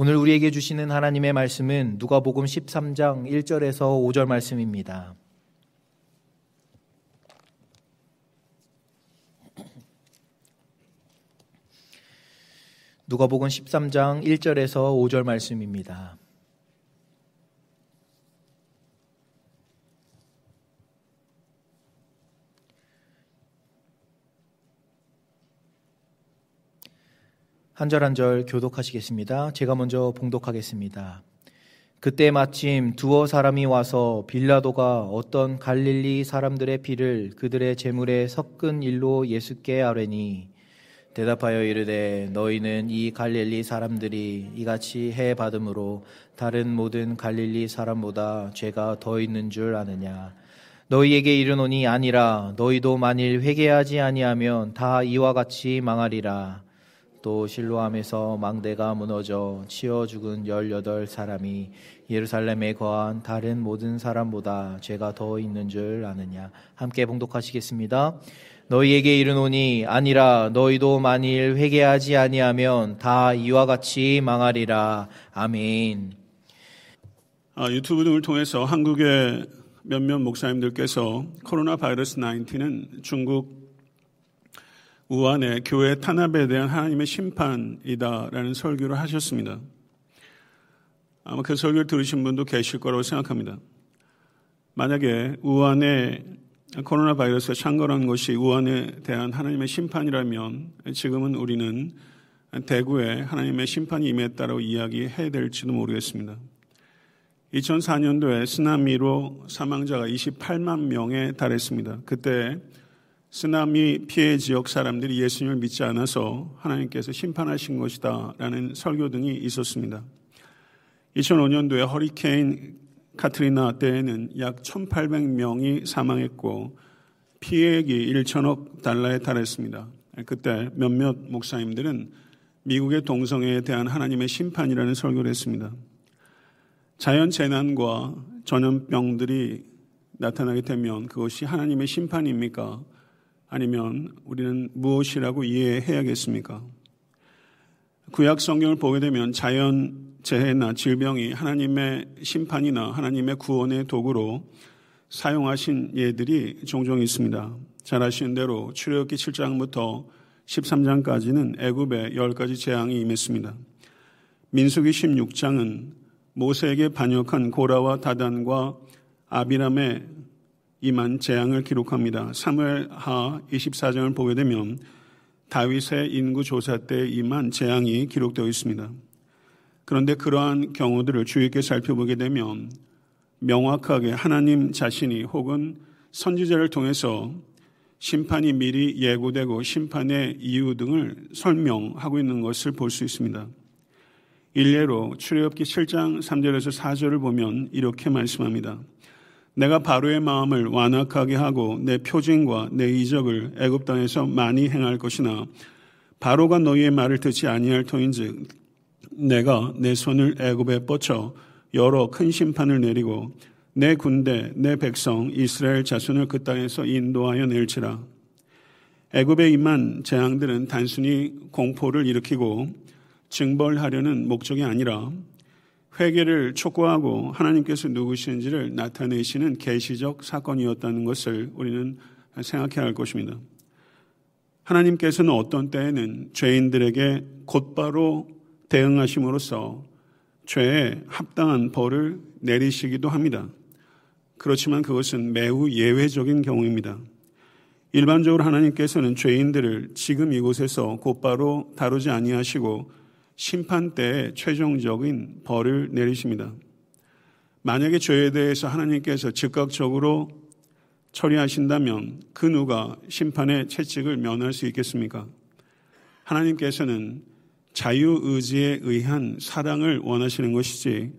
오늘 우리에게 주시는 하나님의 말씀은 누가복음 13장 1절에서 5절 말씀입니다. 누가복음 13장 1절에서 5절 말씀입니다. 한 절 한 절 교독하시겠습니다. 제가 먼저 봉독하겠습니다. 그때 마침 두어 사람이 와서 빌라도가 어떤 갈릴리 사람들의 피를 그들의 재물에 섞은 일로 예수께 아뢰니 대답하여 이르되 너희는 이 갈릴리 사람들이 이같이 해 받음으로 다른 모든 갈릴리 사람보다 죄가 더 있는 줄 아느냐 너희에게 이르노니 아니라 너희도 만일 회개하지 아니하면 다 이와 같이 망하리라 또 실로암에서 망대가 무너져 치어 죽은 열여덟 사람이 예루살렘에 거한 다른 모든 사람보다 죄가 더 있는 줄 아느냐. 함께 봉독하시겠습니다. 너희에게 이르노니 아니라 너희도 만일 회개하지 아니하면 다 이와 같이 망하리라. 아멘. 아, 유튜브 등을 통해서 한국의 몇몇 목사님들께서 코로나 바이러스 19은 중국 우한의 교회 탄압에 대한 하나님의 심판이다라는 설교를 하셨습니다. 아마 그 설교를 들으신 분도 계실 거라고 생각합니다. 만약에 우한의 코로나 바이러스가 창궐한 것이 우한에 대한 하나님의 심판이라면 지금은 우리는 대구에 하나님의 심판이 임했다고 이야기해야 될지도 모르겠습니다. 2004년도에 쓰나미로 사망자가 28만 명에 달했습니다. 그때 쓰나미 피해 지역 사람들이 예수님을 믿지 않아서 하나님께서 심판하신 것이다 라는 설교 등이 있었습니다. 2005년도에 허리케인 카트리나 때에는 약 1,800명이 사망했고 피해액이 1천억 달러에 달했습니다. 그때 몇몇 목사님들은 미국의 동성애에 대한 하나님의 심판이라는 설교를 했습니다. 자연 재난과 전염병들이 나타나게 되면 그것이 하나님의 심판입니까? 아니면 우리는 무엇이라고 이해해야겠습니까? 구약 성경을 보게 되면 자연 재해나 질병이 하나님의 심판이나 하나님의 구원의 도구로 사용하신 예들이 종종 있습니다. 잘 아시는 대로 출애굽기 7장부터 13장까지는 애굽에 10가지 재앙이 임했습니다. 민수기 16장은 모세에게 반역한 고라와 다단과 아비람의 임한 재앙을 기록합니다. 사무엘하 24장을 보게 되면 다윗의 인구 조사 때 임한 재앙이 기록되어 있습니다. 그런데 그러한 경우들을 주의 있게 살펴보게 되면 명확하게 하나님 자신이 혹은 선지자를 통해서 심판이 미리 예고되고 심판의 이유 등을 설명하고 있는 것을 볼 수 있습니다. 일례로 출애굽기 7장 3절에서 4절을 보면 이렇게 말씀합니다. 내가 바로의 마음을 완악하게 하고 내 표징과 내 이적을 애굽 땅에서 많이 행할 것이나 바로가 너희의 말을 듣지 아니할 터인즉 내가 내 손을 애굽에 뻗쳐 여러 큰 심판을 내리고 내 군대 내 백성 이스라엘 자손을 그 땅에서 인도하여 낼지라. 애굽에 임한 재앙들은 단순히 공포를 일으키고 증벌하려는 목적이 아니라 회개를 촉구하고 하나님께서 누구신지를 나타내시는 계시적 사건이었다는 것을 우리는 생각해야 할 것입니다. 하나님께서는 어떤 때에는 죄인들에게 곧바로 대응하심으로써 죄에 합당한 벌을 내리시기도 합니다. 그렇지만 그것은 매우 예외적인 경우입니다. 일반적으로 하나님께서는 죄인들을 지금 이곳에서 곧바로 다루지 아니하시고 심판 때에 최종적인 벌을 내리십니다. 만약에 죄에 대해서 하나님께서 즉각적으로 처리하신다면 그 누가 심판의 채찍을 면할 수 있겠습니까? 하나님께서는 자유의지에 의한 사랑을 원하시는 것이지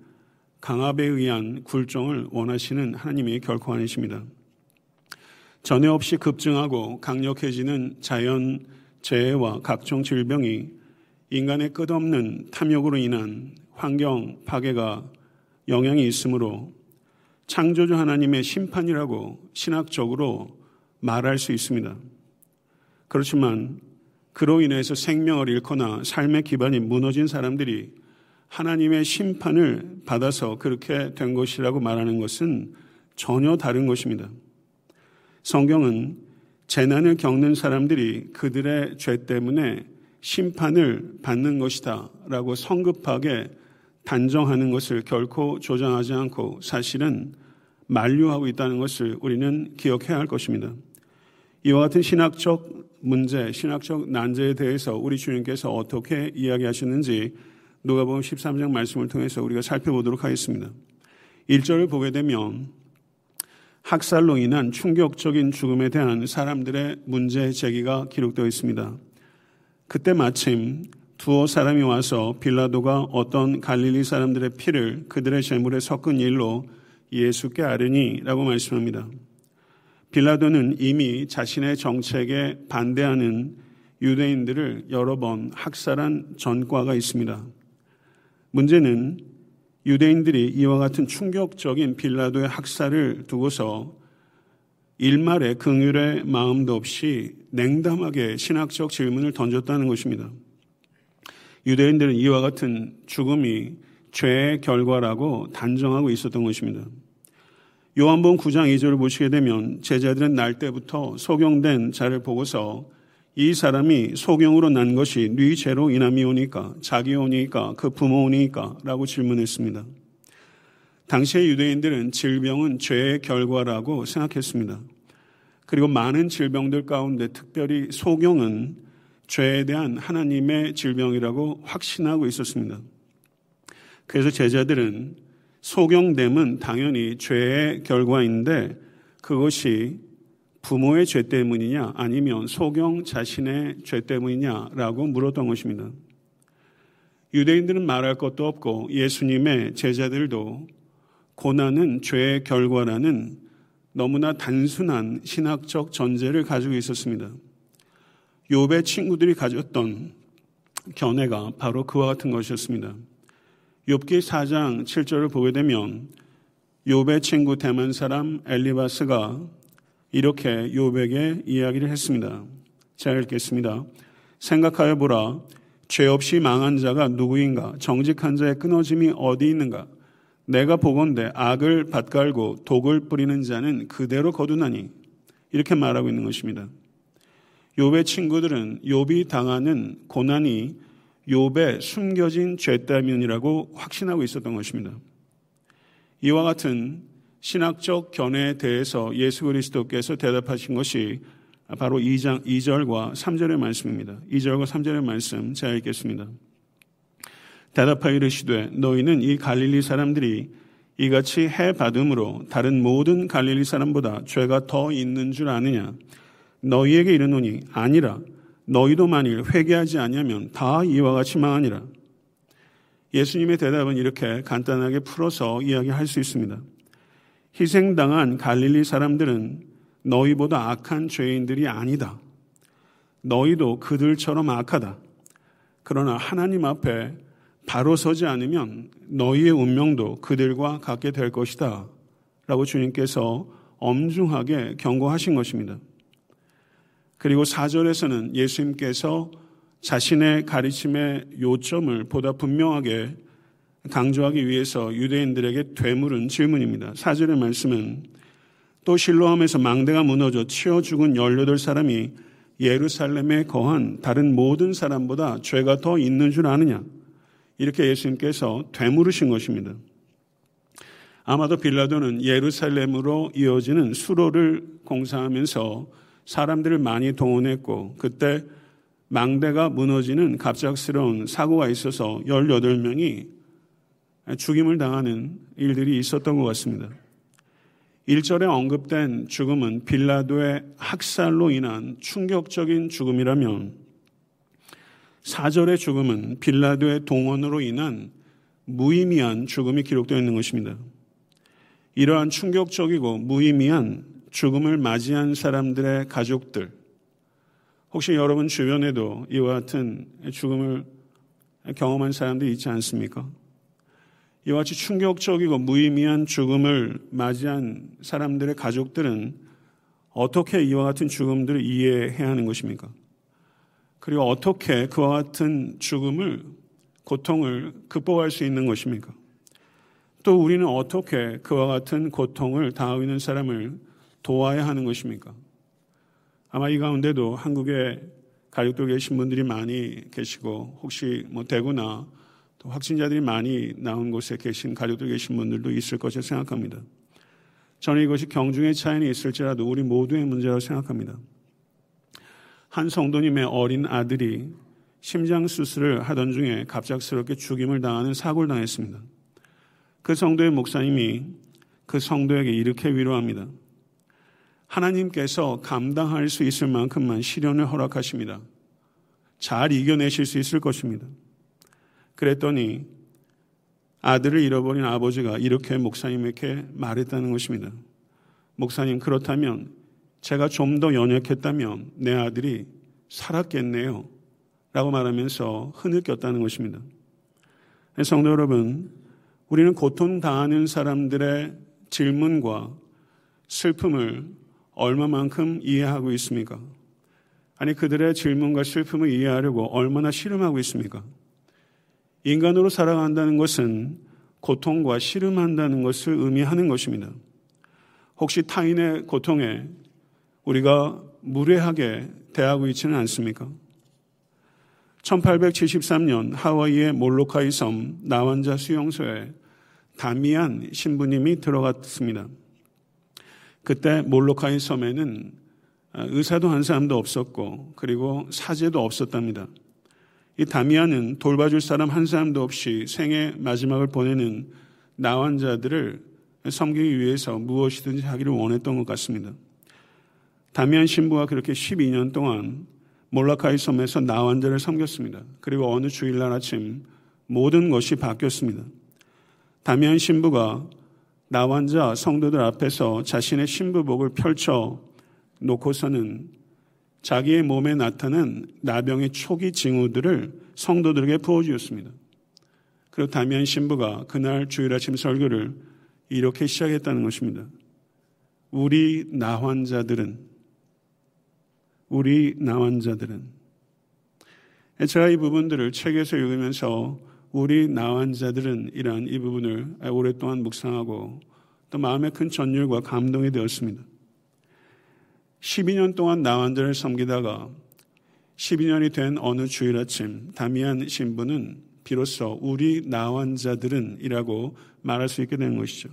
강압에 의한 굴종을 원하시는 하나님이 결코 아니십니다. 전혀 없이 급증하고 강력해지는 자연 재해와 각종 질병이 인간의 끝없는 탐욕으로 인한 환경 파괴가 영향이 있으므로 창조주 하나님의 심판이라고 신학적으로 말할 수 있습니다. 그렇지만 그로 인해서 생명을 잃거나 삶의 기반이 무너진 사람들이 하나님의 심판을 받아서 그렇게 된 것이라고 말하는 것은 전혀 다른 것입니다. 성경은 재난을 겪는 사람들이 그들의 죄 때문에 심판을 받는 것이다 라고 성급하게 단정하는 것을 결코 조장하지 않고 사실은 만류하고 있다는 것을 우리는 기억해야 할 것입니다. 이와 같은 신학적 문제, 신학적 난제에 대해서 우리 주님께서 어떻게 이야기하셨는지 누가복음 13장 말씀을 통해서 우리가 살펴보도록 하겠습니다. 1절을 보게 되면 학살로 인한 충격적인 죽음에 대한 사람들의 문제 제기가 기록되어 있습니다. 그때 마침 두어 사람이 와서 빌라도가 어떤 갈릴리 사람들의 피를 그들의 재물에 섞은 일로 예수께 아르니라고 말씀합니다. 빌라도는 이미 자신의 정책에 반대하는 유대인들을 여러 번 학살한 전과가 있습니다. 문제는 유대인들이 이와 같은 충격적인 빌라도의 학살을 두고서 일말의 긍휼의 마음도 없이 냉담하게 신학적 질문을 던졌다는 것입니다. 유대인들은 이와 같은 죽음이 죄의 결과라고 단정하고 있었던 것입니다. 요한복음 9장 2절을 보시게 되면 제자들은 날 때부터 소경된 자를 보고서 이 사람이 소경으로 난 것이 네 죄로 인함이오니까 자기 오니까 그 부모 오니까 라고 질문했습니다. 당시의 유대인들은 질병은 죄의 결과라고 생각했습니다. 그리고 많은 질병들 가운데 특별히 소경은 죄에 대한 하나님의 질병이라고 확신하고 있었습니다. 그래서 제자들은 소경됨은 당연히 죄의 결과인데 그것이 부모의 죄 때문이냐 아니면 소경 자신의 죄 때문이냐라고 물었던 것입니다. 유대인들은 말할 것도 없고 예수님의 제자들도 고난은 죄의 결과라는 너무나 단순한 신학적 전제를 가지고 있었습니다. 욥의 친구들이 가졌던 견해가 바로 그와 같은 것이었습니다. 욥기 4장 7절을 보게 되면 욥의 친구 대만 사람 엘리바스가 이렇게 욥에게 이야기를 했습니다. 제가 읽겠습니다. 생각하여 보라 죄 없이 망한 자가 누구인가 정직한 자의 끊어짐이 어디 있는가 내가 보건대 악을 밭갈고 독을 뿌리는 자는 그대로 거두나니 이렇게 말하고 있는 것입니다. 욥의 친구들은 욥이 당하는 고난이 욥의 숨겨진 죄 때문이라고 확신하고 있었던 것입니다. 이와 같은 신학적 견해에 대해서 예수 그리스도께서 대답하신 것이 바로 2장 2절과 3절의 말씀입니다. 2절과 3절의 말씀 제가 읽겠습니다. 대답하여 이르시되 너희는 이 갈릴리 사람들이 이같이 해 받음으로 다른 모든 갈릴리 사람보다 죄가 더 있는 줄 아느냐 너희에게 이르노니 아니라 너희도 만일 회개하지 아니하면 다 이와 같이 망하니라. 예수님의 대답은 이렇게 간단하게 풀어서 이야기할 수 있습니다. 희생당한 갈릴리 사람들은 너희보다 악한 죄인들이 아니다. 너희도 그들처럼 악하다. 그러나 하나님 앞에 바로 서지 않으면 너희의 운명도 그들과 같게 될 것이다. 라고 주님께서 엄중하게 경고하신 것입니다. 그리고 4절에서는 예수님께서 자신의 가르침의 요점을 보다 분명하게 강조하기 위해서 유대인들에게 되물은 질문입니다. 4절의 말씀은 또 실로함에서 망대가 무너져 치어 죽은 18사람이 예루살렘에 거한 다른 모든 사람보다 죄가 더 있는 줄 아느냐? 이렇게 예수님께서 되물으신 것입니다. 아마도 빌라도는 예루살렘으로 이어지는 수로를 공사하면서 사람들을 많이 동원했고 그때 망대가 무너지는 갑작스러운 사고가 있어서 18명이 죽임을 당하는 일들이 있었던 것 같습니다. 1절에 언급된 죽음은 빌라도의 학살로 인한 충격적인 죽음이라면 4절의 죽음은 빌라도의 동원으로 인한 무의미한 죽음이 기록되어 있는 것입니다. 이러한 충격적이고 무의미한 죽음을 맞이한 사람들의 가족들, 혹시 여러분 주변에도 이와 같은 죽음을 경험한 사람들이 있지 않습니까? 이와 같이 충격적이고 무의미한 죽음을 맞이한 사람들의 가족들은 어떻게 이와 같은 죽음들을 이해해야 하는 것입니까? 그리고 어떻게 그와 같은 죽음을 고통을 극복할 수 있는 것입니까? 또 우리는 어떻게 그와 같은 고통을 당하고 있는 사람을 도와야 하는 것입니까? 아마 이 가운데도 한국에 가족들 계신 분들이 많이 계시고 혹시 뭐 대구나 또 확진자들이 많이 나온 곳에 계신 가족들 계신 분들도 있을 것이라 생각합니다. 저는 이것이 경중의 차이는 있을지라도 우리 모두의 문제라고 생각합니다. 한 성도님의 어린 아들이 심장 수술을 하던 중에 갑작스럽게 죽임을 당하는 사고를 당했습니다. 그 성도의 목사님이 그 성도에게 이렇게 위로합니다. 하나님께서 감당할 수 있을 만큼만 시련을 허락하십니다. 잘 이겨내실 수 있을 것입니다. 그랬더니 아들을 잃어버린 아버지가 이렇게 목사님에게 말했다는 것입니다. 목사님, 그렇다면 제가 좀 더 연약했다면 내 아들이 살았겠네요. 라고 말하면서 흐느꼈다는 것입니다. 성도 여러분, 우리는 고통당하는 사람들의 질문과 슬픔을 얼마만큼 이해하고 있습니까? 아니, 그들의 질문과 슬픔을 이해하려고 얼마나 실험하고 있습니까? 인간으로 살아간다는 것은 고통과 씨름한다는 것을 의미하는 것입니다. 혹시 타인의 고통에 우리가 무례하게 대하고 있지는 않습니까? 1873년 하와이의 몰로카이 섬 나완자 수용소에 다미안 신부님이 들어갔습니다. 그때 몰로카이 섬에는 의사도 한 사람도 없었고 그리고 사제도 없었답니다. 이 다미안은 돌봐줄 사람 한 사람도 없이 생의 마지막을 보내는 나환자들을 섬기기 위해서 무엇이든지 하기를 원했던 것 같습니다. 다미안 신부가 그렇게 12년 동안 몰라카이 섬에서 나환자를 섬겼습니다. 그리고 어느 주일날 아침 모든 것이 바뀌었습니다. 다미안 신부가 나환자 성도들 앞에서 자신의 신부복을 펼쳐 놓고서는 자기의 몸에 나타난 나병의 초기 징후들을 성도들에게 부어주었습니다. 그리고 다미안 신부가 그날 주일 아침 설교를 이렇게 시작했다는 것입니다. 우리 나환자들은 우리 나환자들은 제가 이 부분들을 책에서 읽으면서 우리 나환자들은 이란 이 부분을 오랫동안 묵상하고 또 마음에 큰 전율과 감동이 되었습니다. 12년 동안 나환자를 섬기다가 12년이 된 어느 주일 아침 다미안 신부는 비로소 우리 나환자들은 이라고 말할 수 있게 된 것이죠.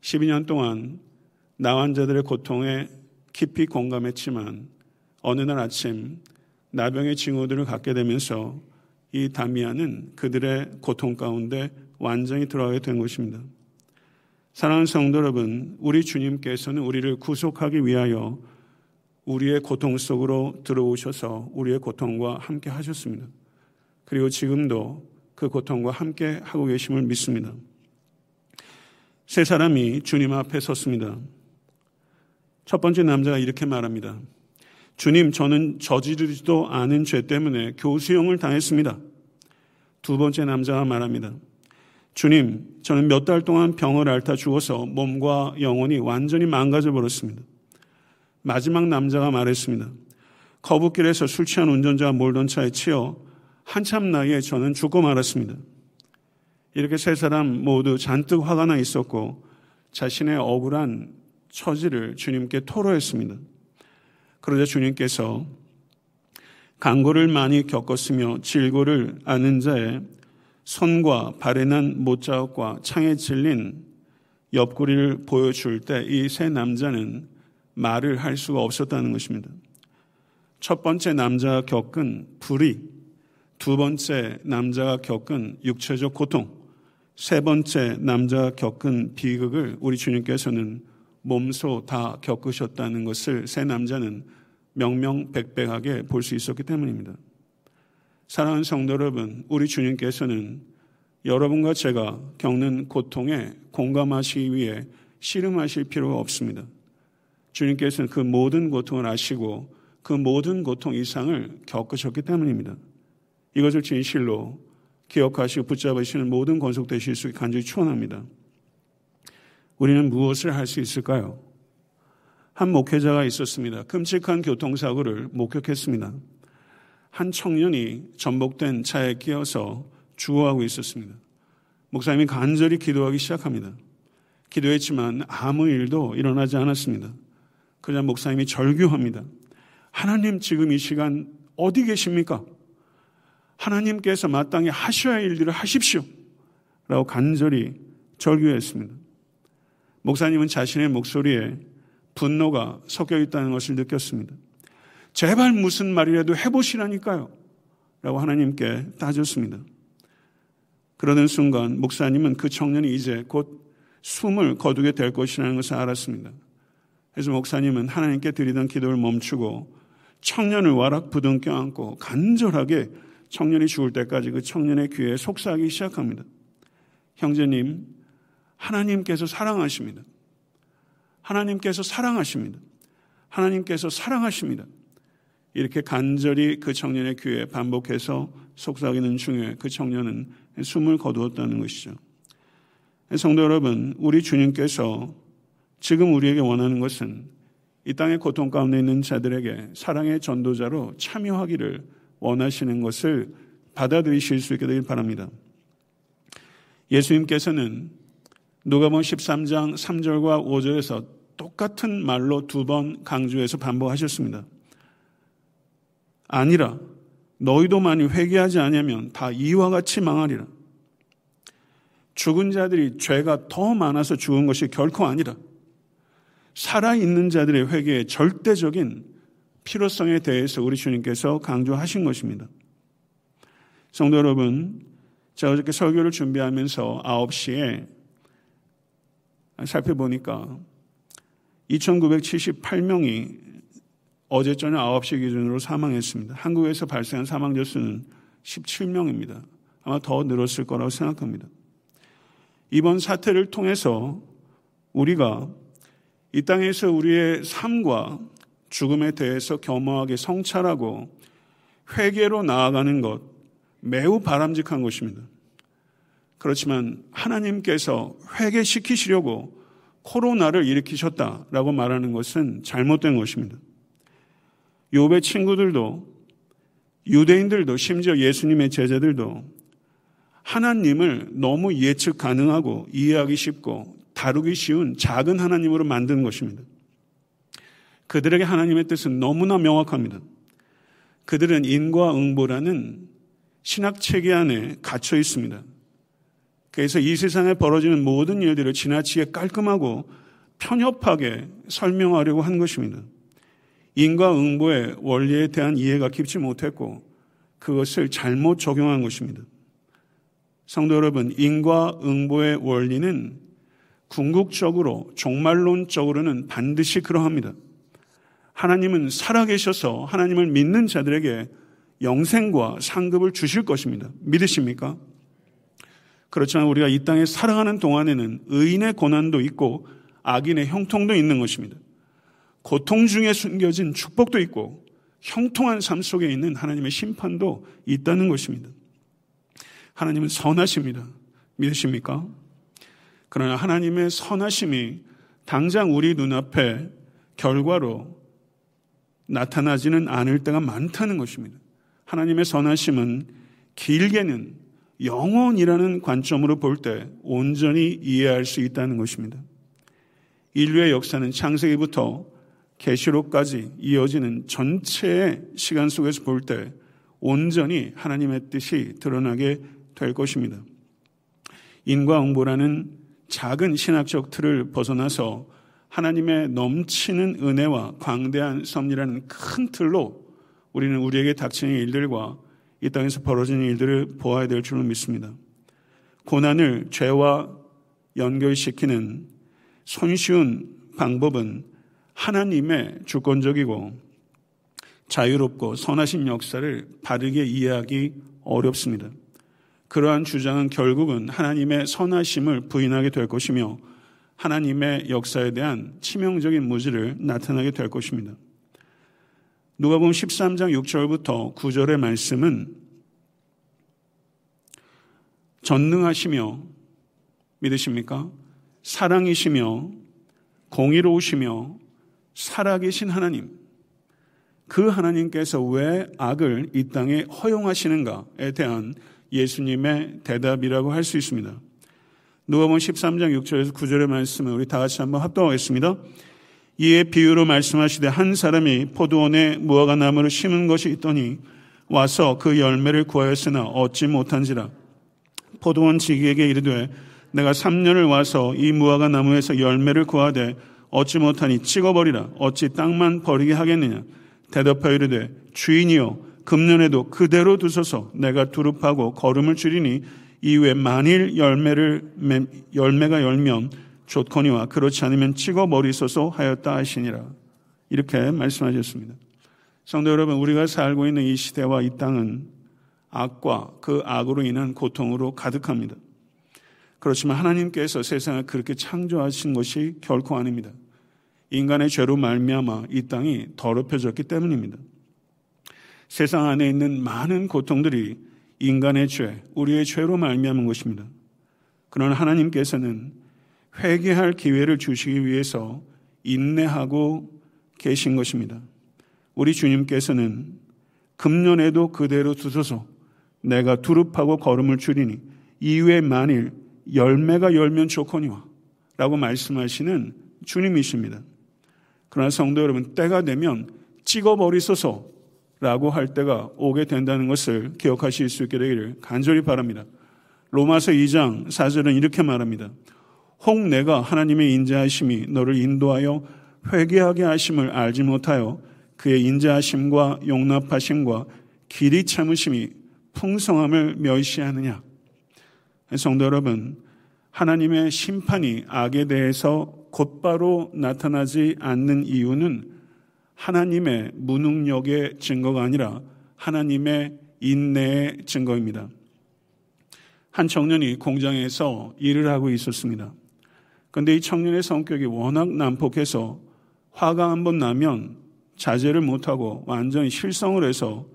12년 동안 나환자들의 고통에 깊이 공감했지만 어느 날 아침 나병의 징후들을 갖게 되면서 이 다미안은 그들의 고통 가운데 완전히 들어가게 된 것입니다. 사랑하는 성도 여러분, 우리 주님께서는 우리를 구속하기 위하여 우리의 고통 속으로 들어오셔서 우리의 고통과 함께 하셨습니다. 그리고 지금도 그 고통과 함께 하고 계심을 믿습니다. 세 사람이 주님 앞에 섰습니다. 첫 번째 남자가 이렇게 말합니다. 주님, 저는 저지르지도 않은 죄 때문에 교수형을 당했습니다. 두 번째 남자가 말합니다. 주님, 저는 몇 달 동안 병을 앓다 죽어서 몸과 영혼이 완전히 망가져 버렸습니다. 마지막 남자가 말했습니다. 거북길에서 술 취한 운전자가 몰던 차에 치여 한참 나이에 저는 죽고 말았습니다. 이렇게 세 사람 모두 잔뜩 화가 나 있었고 자신의 억울한 처지를 주님께 토로했습니다. 그러자 주님께서 강고를 많이 겪었으며 질고를 아는 자의 손과 발에 난 못자국과 창에 찔린 옆구리를 보여줄 때 이 세 남자는 말을 할 수가 없었다는 것입니다. 첫 번째 남자가 겪은 불의, 두 번째 남자가 겪은 육체적 고통, 세 번째 남자가 겪은 비극을 우리 주님께서는 몸소 다 겪으셨다는 것을 세 남자는 명명백백하게 볼 수 있었기 때문입니다. 사랑하는 성도 여러분, 우리 주님께서는 여러분과 제가 겪는 고통에 공감하시기 위해 씨름하실 필요가 없습니다. 주님께서는 그 모든 고통을 아시고 그 모든 고통 이상을 겪으셨기 때문입니다. 이것을 진실로 기억하시고 붙잡으시는 모든 권속되실 수 간절히 축원합니다. 우리는 무엇을 할 수 있을까요? 한 목회자가 있었습니다. 끔찍한 교통사고를 목격했습니다. 한 청년이 전복된 차에 끼어서 죽어가고 있었습니다. 목사님이 간절히 기도하기 시작합니다. 기도했지만 아무 일도 일어나지 않았습니다. 그냥 목사님이 절규합니다. 하나님 지금 이 시간 어디 계십니까? 하나님께서 마땅히 하셔야 할 일들을 하십시오. 라고 간절히 절규했습니다. 목사님은 자신의 목소리에 분노가 섞여 있다는 것을 느꼈습니다. 제발 무슨 말이라도 해보시라니까요. 라고 하나님께 따졌습니다. 그러는 순간 목사님은 그 청년이 이제 곧 숨을 거두게 될 것이라는 것을 알았습니다. 그래서 목사님은 하나님께 드리던 기도를 멈추고 청년을 와락 부둥 껴안고 간절하게 청년이 죽을 때까지 그 청년의 귀에 속삭이기 시작합니다. 형제님, 하나님께서 사랑하십니다. 하나님께서 사랑하십니다. 하나님께서 사랑하십니다. 이렇게 간절히 그 청년의 귀에 반복해서 속삭이는 중에 그 청년은 숨을 거두었다는 것이죠. 성도 여러분, 우리 주님께서 지금 우리에게 원하는 것은 이 땅의 고통 가운데 있는 자들에게 사랑의 전도자로 참여하기를 원하시는 것을 받아들이실 수 있게 되길 바랍니다. 예수님께서는 누가복음 13장 3절과 5절에서 똑같은 말로 두 번 강조해서 반복하셨습니다. 아니라 너희도 많이 회개하지 않으면 다 이와 같이 망하리라. 죽은 자들이 죄가 더 많아서 죽은 것이 결코 아니라 살아 있는 자들의 회개의 절대적인 필요성에 대해서 우리 주님께서 강조하신 것입니다. 성도 여러분, 제가 어저께 설교를 준비하면서 9시에 살펴보니까 2978명이 어제 저녁 9시 기준으로 사망했습니다. 한국에서 발생한 사망자 수는 17명입니다. 아마 더 늘었을 거라고 생각합니다. 이번 사태를 통해서 우리가 이 땅에서 우리의 삶과 죽음에 대해서 겸허하게 성찰하고 회개로 나아가는 것 매우 바람직한 것입니다. 그렇지만 하나님께서 회개시키시려고 코로나를 일으키셨다라고 말하는 것은 잘못된 것입니다. 요배 친구들도 유대인들도 심지어 예수님의 제자들도 하나님을 너무 예측 가능하고 이해하기 쉽고 다루기 쉬운 작은 하나님으로 만든 것입니다. 그들에게 하나님의 뜻은 너무나 명확합니다. 그들은 인과 응보라는 신학 체계 안에 갇혀 있습니다. 그래서 이 세상에 벌어지는 모든 일들을 지나치게 깔끔하고 편협하게 설명하려고 한 것입니다. 인과응보의 원리에 대한 이해가 깊지 못했고 그것을 잘못 적용한 것입니다. 성도 여러분, 인과응보의 원리는 궁극적으로 종말론적으로는 반드시 그러합니다. 하나님은 살아계셔서 하나님을 믿는 자들에게 영생과 상급을 주실 것입니다. 믿으십니까? 그렇지만 우리가 이 땅에 살아가는 동안에는 의인의 고난도 있고 악인의 형통도 있는 것입니다. 고통 중에 숨겨진 축복도 있고 형통한 삶 속에 있는 하나님의 심판도 있다는 것입니다. 하나님은 선하십니다. 믿으십니까? 그러나 하나님의 선하심이 당장 우리 눈앞에 결과로 나타나지는 않을 때가 많다는 것입니다. 하나님의 선하심은 길게는 영원이라는 관점으로 볼 때 온전히 이해할 수 있다는 것입니다. 인류의 역사는 창세기부터 계시록까지 이어지는 전체의 시간 속에서 볼 때 온전히 하나님의 뜻이 드러나게 될 것입니다. 인과응보라는 작은 신학적 틀을 벗어나서 하나님의 넘치는 은혜와 광대한 섭리라는 큰 틀로 우리는 우리에게 닥치는 일들과 이 땅에서 벌어지는 일들을 보아야 될 줄로 믿습니다. 고난을 죄와 연결시키는 손쉬운 방법은 하나님의 주권적이고 자유롭고 선하신 역사를 바르게 이해하기 어렵습니다. 그러한 주장은 결국은 하나님의 선하심을 부인하게 될 것이며 하나님의 역사에 대한 치명적인 무지를 나타나게 될 것입니다. 누가 보면 13장 6절부터 9절의 말씀은 전능하시며 믿으십니까? 사랑이시며 공의로우시며 살아계신 하나님, 그 하나님께서 왜 악을 이 땅에 허용하시는가에 대한 예수님의 대답이라고 할 수 있습니다. 누가복음 13장 6절에서 9절의 말씀을 우리 다 같이 한번 합동하겠습니다. 이에 비유로 말씀하시되 한 사람이 포도원에 무화과 나무를 심은 것이 있더니 와서 그 열매를 구하였으나 얻지 못한지라. 포도원 지기에게 이르되 내가 3년을 와서 이 무화과 나무에서 열매를 구하되 얻지 못하니 찍어버리라. 어찌 땅만 버리게 하겠느냐? 대답하여 이르되 주인이여 금년에도 그대로 두소서. 내가 두릅하고 걸음을 줄이니 이후에 만일 열매를 열매가 열면 좋거니와 그렇지 않으면 찍어버리소서 하였다 하시니라 이렇게 말씀하셨습니다. 성도 여러분 우리가 살고 있는 이 시대와 이 땅은 악과 그 악으로 인한 고통으로 가득합니다. 그렇지만 하나님께서 세상을 그렇게 창조하신 것이 결코 아닙니다. 인간의 죄로 말미암아 이 땅이 더럽혀졌기 때문입니다. 세상 안에 있는 많은 고통들이 인간의 죄, 우리의 죄로 말미암은 것입니다. 그러나 하나님께서는 회개할 기회를 주시기 위해서 인내하고 계신 것입니다. 우리 주님께서는 금년에도 그대로 두소서 내가 두릅하고 걸음을 줄이니 이후에 만일 열매가 열면 좋거니와 라고 말씀하시는 주님이십니다. 그러나 성도 여러분, 때가 되면 찍어버리소서 라고 할 때가 오게 된다는 것을 기억하실 수 있게 되기를 간절히 바랍니다. 로마서 2장 4절은 이렇게 말합니다. 혹 내가 하나님의 인자하심이 너를 인도하여 회개하게 하심을 알지 못하여 그의 인자하심과 용납하심과 길이 참으심이 풍성함을 멸시하느냐. 성도 여러분, 하나님의 심판이 악에 대해서 곧바로 나타나지 않는 이유는 하나님의 무능력의 증거가 아니라 하나님의 인내의 증거입니다. 한 청년이 공장에서 일을 하고 있었습니다. 그런데 이 청년의 성격이 워낙 난폭해서 화가 한 번 나면 자제를 못하고 완전히 실성을 해서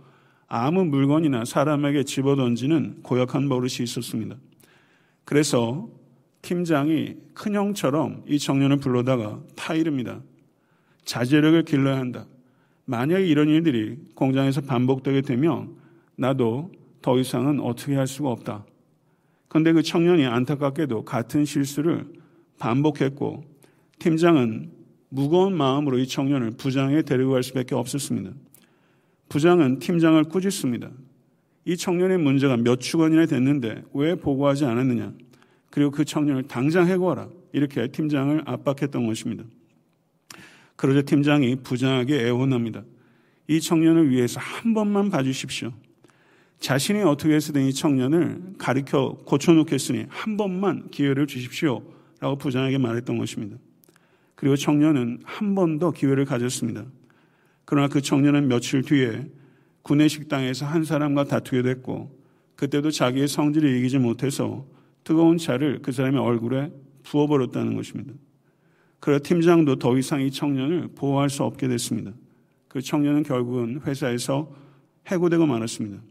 아무 물건이나 사람에게 집어던지는 고약한 버릇이 있었습니다. 그래서 팀장이 큰형처럼 이 청년을 불러다가 타이릅니다. 자제력을 길러야 한다. 만약에 이런 일들이 공장에서 반복되게 되면 나도 더 이상은 어떻게 할 수가 없다. 그런데 그 청년이 안타깝게도 같은 실수를 반복했고 팀장은 무거운 마음으로 이 청년을 부장에 데리고 갈 수밖에 없었습니다. 부장은 팀장을 꾸짖습니다. 이 청년의 문제가 몇 주간이나 됐는데 왜 보고하지 않았느냐. 그리고 그 청년을 당장 해고하라. 이렇게 팀장을 압박했던 것입니다. 그러자 팀장이 부장에게 애원합니다. 이 청년을 위해서 한 번만 봐주십시오. 자신이 어떻게 해서든 이 청년을 가르쳐 고쳐놓겠으니 한 번만 기회를 주십시오. 라고 부장에게 말했던 것입니다. 그리고 청년은 한 번 더 기회를 가졌습니다. 그러나 그 청년은 며칠 뒤에 구내 식당에서 한 사람과 다투게 됐고 그때도 자기의 성질을 이기지 못해서 뜨거운 차를 그 사람의 얼굴에 부어버렸다는 것입니다. 그래 팀장도 더 이상 이 청년을 보호할 수 없게 됐습니다. 그 청년은 결국은 회사에서 해고되고 말았습니다.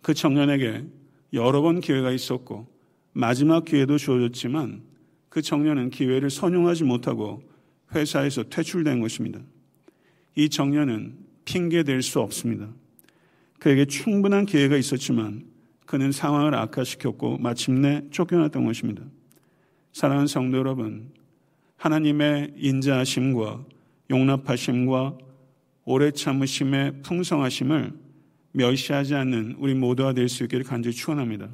그 청년에게 여러 번 기회가 있었고 마지막 기회도 주어졌지만 그 청년은 기회를 선용하지 못하고 회사에서 퇴출된 것입니다. 이 청년은 핑계 댈수 없습니다. 그에게 충분한 기회가 있었지만 그는 상황을 악화시켰고 마침내 쫓겨났던 것입니다. 사랑하는 성도 여러분, 하나님의 인자하심과 용납하심과 오래 참으심의 풍성하심을 멸시하지 않는 우리 모두가 될 수 있기를 간절히 축원합니다.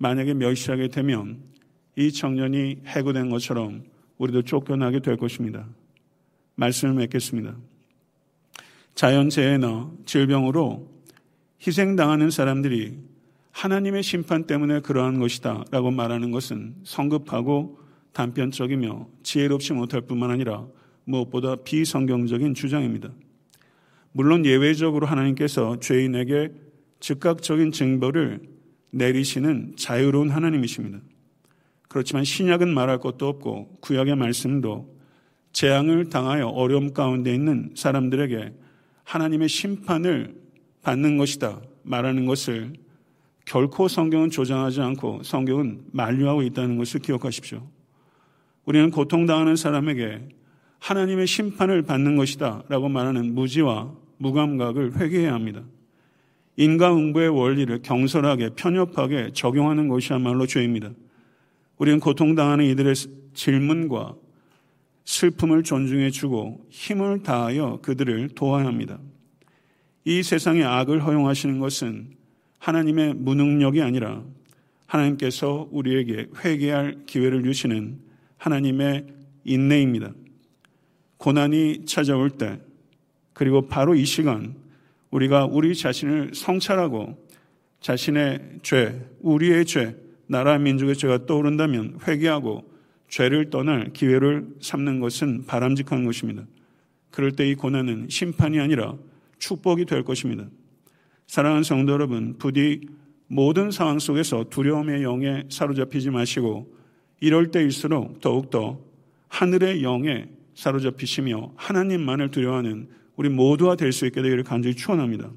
만약에 멸시하게 되면 이 청년이 해고된 것처럼 우리도 쫓겨나게 될 것입니다. 말씀을 맺겠습니다. 자연재해나 질병으로 희생당하는 사람들이 하나님의 심판 때문에 그러한 것이다 라고 말하는 것은 성급하고 단편적이며 지혜롭지 못할 뿐만 아니라 무엇보다 비성경적인 주장입니다. 물론 예외적으로 하나님께서 죄인에게 즉각적인 징벌을 내리시는 자유로운 하나님이십니다. 그렇지만 신약은 말할 것도 없고 구약의 말씀도 재앙을 당하여 어려움 가운데 있는 사람들에게 하나님의 심판을 받는 것이다 말하는 것을 결코 성경은 조장하지 않고 성경은 만류하고 있다는 것을 기억하십시오. 우리는 고통당하는 사람에게 하나님의 심판을 받는 것이다 라고 말하는 무지와 무감각을 회개해야 합니다. 인과응보의 원리를 경솔하게 편협하게 적용하는 것이야말로 죄입니다. 우리는 고통당하는 이들의 질문과 슬픔을 존중해 주고 힘을 다하여 그들을 도와야 합니다. 이 세상의 악을 허용하시는 것은 하나님의 무능력이 아니라 하나님께서 우리에게 회개할 기회를 주시는 하나님의 인내입니다. 고난이 찾아올 때, 그리고 바로 이 시간, 우리가 우리 자신을 성찰하고 자신의 죄, 우리의 죄, 나라 민족의 죄가 떠오른다면 회개하고 죄를 떠날 기회를 삼는 것은 바람직한 것입니다. 그럴 때 이 고난은 심판이 아니라 축복이 될 것입니다. 사랑하는 성도 여러분, 부디 모든 상황 속에서 두려움의 영에 사로잡히지 마시고 이럴 때일수록 더욱더 하늘의 영에 사로잡히시며 하나님만을 두려워하는 우리 모두가 될 수 있게 되기를 간절히 축원합니다.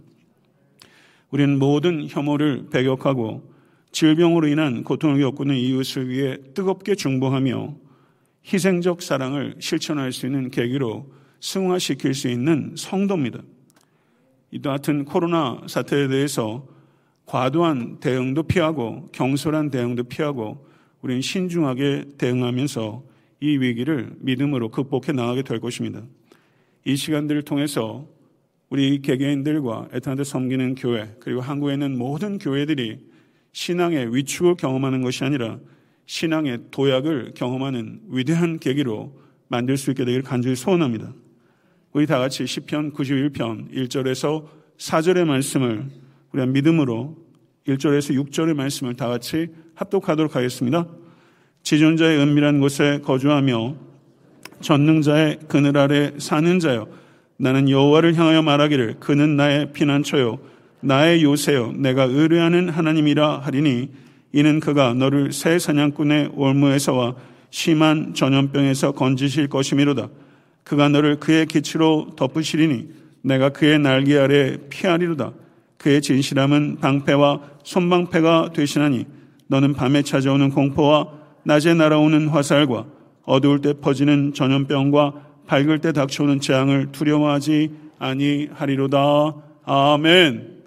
우리는 모든 혐오를 배격하고 질병으로 인한 고통을 겪고 있는 이웃을 위해 뜨겁게 중보하며 희생적 사랑을 실천할 수 있는 계기로 승화시킬 수 있는 성도입니다. 이와 같은 코로나 사태에 대해서 과도한 대응도 피하고 경솔한 대응도 피하고 우리는 신중하게 대응하면서 이 위기를 믿음으로 극복해 나가게 될 것입니다. 이 시간들을 통해서 우리 개개인들과 애타한테 섬기는 교회 그리고 한국에 있는 모든 교회들이 신앙의 위축을 경험하는 것이 아니라 신앙의 도약을 경험하는 위대한 계기로 만들 수 있게 되기를 간절히 소원합니다. 우리 다 같이 시편 91편 1절에서 4절의 말씀을 우리가 믿음으로 1절에서 6절의 말씀을 다 같이 합독하도록 하겠습니다. 지존자의 은밀한 곳에 거주하며 전능자의 그늘 아래 사는 자여 나는 여호와를 향하여 말하기를 그는 나의 피난처요 나의 요새요 내가 의뢰하는 하나님이라 하리니 이는 그가 너를 새 사냥꾼의 올무에서와 심한 전염병에서 건지실 것이미로다. 그가 너를 그의 기치로 덮으시리니 내가 그의 날개 아래 피하리로다. 그의 진실함은 방패와 손방패가 되시나니 너는 밤에 찾아오는 공포와 낮에 날아오는 화살과 어두울 때 퍼지는 전염병과 밝을 때 닥쳐오는 재앙을 두려워하지 아니하리로다. 아멘.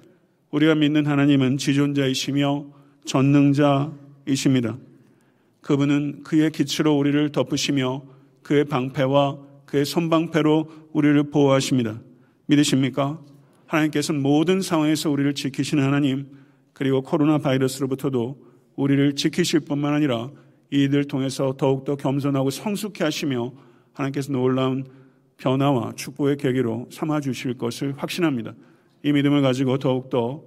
우리가 믿는 하나님은 지존자이시며 전능자이십니다. 그분은 그의 기치로 우리를 덮으시며 그의 방패와 그의 손방패로 우리를 보호하십니다. 믿으십니까? 하나님께서는 모든 상황에서 우리를 지키시는 하나님, 그리고 코로나 바이러스로부터도 우리를 지키실 뿐만 아니라 이들 통해서 더욱더 겸손하고 성숙해 하시며 하나님께서 놀라운 변화와 축복의 계기로 삼아 주실 것을 확신합니다. 이 믿음을 가지고 더욱더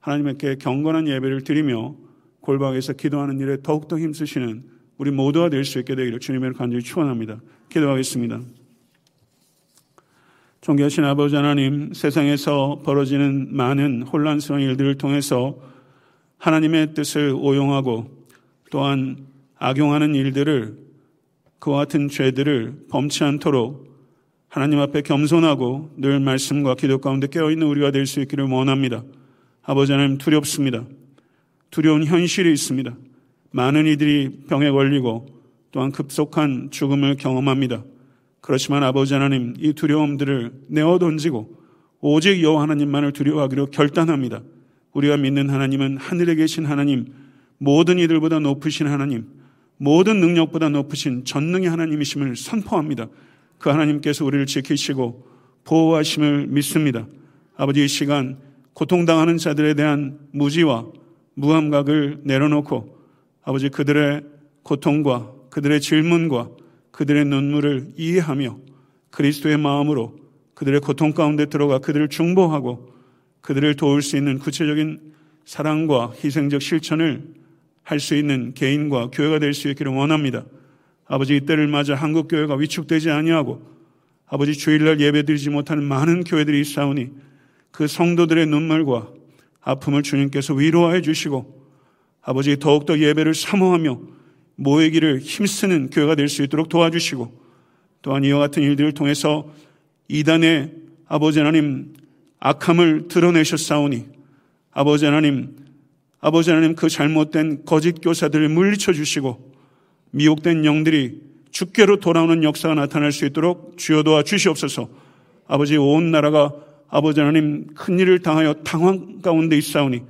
하나님께 경건한 예배를 드리며 골방에서 기도하는 일에 더욱더 힘쓰시는 우리 모두가 될 수 있게 되기를 주님을 간절히 축원합니다. 기도하겠습니다. 존귀하신 아버지 하나님, 세상에서 벌어지는 많은 혼란스러운 일들을 통해서 하나님의 뜻을 오용하고 또한 악용하는 일들을 그와 같은 죄들을 범치 않도록 하나님 앞에 겸손하고 늘 말씀과 기도 가운데 깨어있는 우리가 될 수 있기를 원합니다. 아버지 하나님 두렵습니다. 두려운 현실이 있습니다. 많은 이들이 병에 걸리고 또한 급속한 죽음을 경험합니다. 그렇지만 아버지 하나님 이 두려움들을 내어 던지고 오직 여호와 하나님만을 두려워하기로 결단합니다. 우리가 믿는 하나님은 하늘에 계신 하나님, 모든 이들보다 높으신 하나님, 모든 능력보다 높으신 전능의 하나님이심을 선포합니다. 그 하나님께서 우리를 지키시고 보호하심을 믿습니다. 아버지 이 시간 고통당하는 자들에 대한 무지와 무함각을 내려놓고 아버지 그들의 고통과 그들의 질문과 그들의 눈물을 이해하며 그리스도의 마음으로 그들의 고통 가운데 들어가 그들을 중보하고 그들을 도울 수 있는 구체적인 사랑과 희생적 실천을 할 수 있는 개인과 교회가 될 수 있기를 원합니다. 아버지 이때를 맞아 한국 교회가 위축되지 아니하고 아버지 주일날 예배드리지 못하는 많은 교회들이 있사오니 그 성도들의 눈물과 아픔을 주님께서 위로해 주시고 아버지 더욱더 예배를 사모하며 모이기를 힘쓰는 교회가 될 수 있도록 도와주시고 또한 이와 같은 일들을 통해서 이단의 아버지 하나님 악함을 드러내셨사오니 아버지 하나님 아버지 하나님 그 잘못된 거짓 교사들을 물리쳐 주시고 미혹된 영들이 주께로 돌아오는 역사가 나타날 수 있도록 주여 도와 주시옵소서. 아버지 온 나라가 아버지 하나님 큰 일을 당하여 당황 가운데 있사오니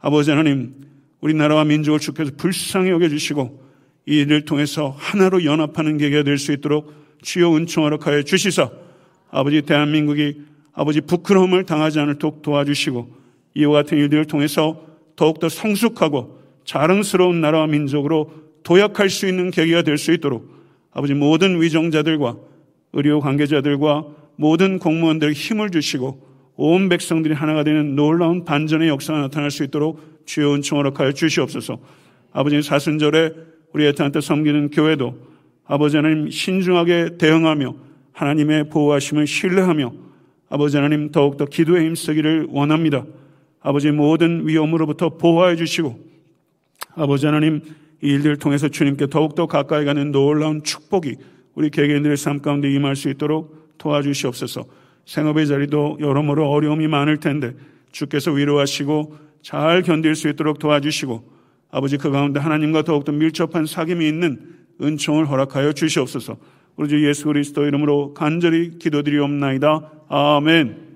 아버지 하나님 우리나라와 민족을 주께서 불쌍히 여겨 주시고 이 일을 통해서 하나로 연합하는 계기가 될 수 있도록 주여 은총하러 가여 주시사 아버지 대한민국이 아버지 부끄러움을 당하지 않을도록 도와주시고 이와 같은 일들을 통해서 더욱더 성숙하고 자랑스러운 나라와 민족으로 도약할 수 있는 계기가 될 수 있도록 아버지 모든 위정자들과 의료 관계자들과 모든 공무원들 힘을 주시고 온 백성들이 하나가 되는 놀라운 반전의 역사가 나타날 수 있도록 주여 은총으로 하여 주시옵소서. 아버지 사순절에 우리 애타한테 섬기는 교회도 아버지 하나님 신중하게 대응하며 하나님의 보호하심을 신뢰하며 아버지 하나님 더욱더 기도에 힘쓰기를 원합니다. 아버지 모든 위험으로부터 보호해 주시고 아버지 하나님 이 일들을 통해서 주님께 더욱더 가까이 가는 놀라운 축복이 우리 개개인들의 삶 가운데 임할 수 있도록 도와주시옵소서. 생업의 자리도 여러모로 어려움이 많을 텐데 주께서 위로하시고 잘 견딜 수 있도록 도와주시고 아버지 그 가운데 하나님과 더욱더 밀접한 사귐이 있는 은총을 허락하여 주시옵소서. 우리 주 예수 그리스도 이름으로 간절히 기도드리옵나이다. 아멘.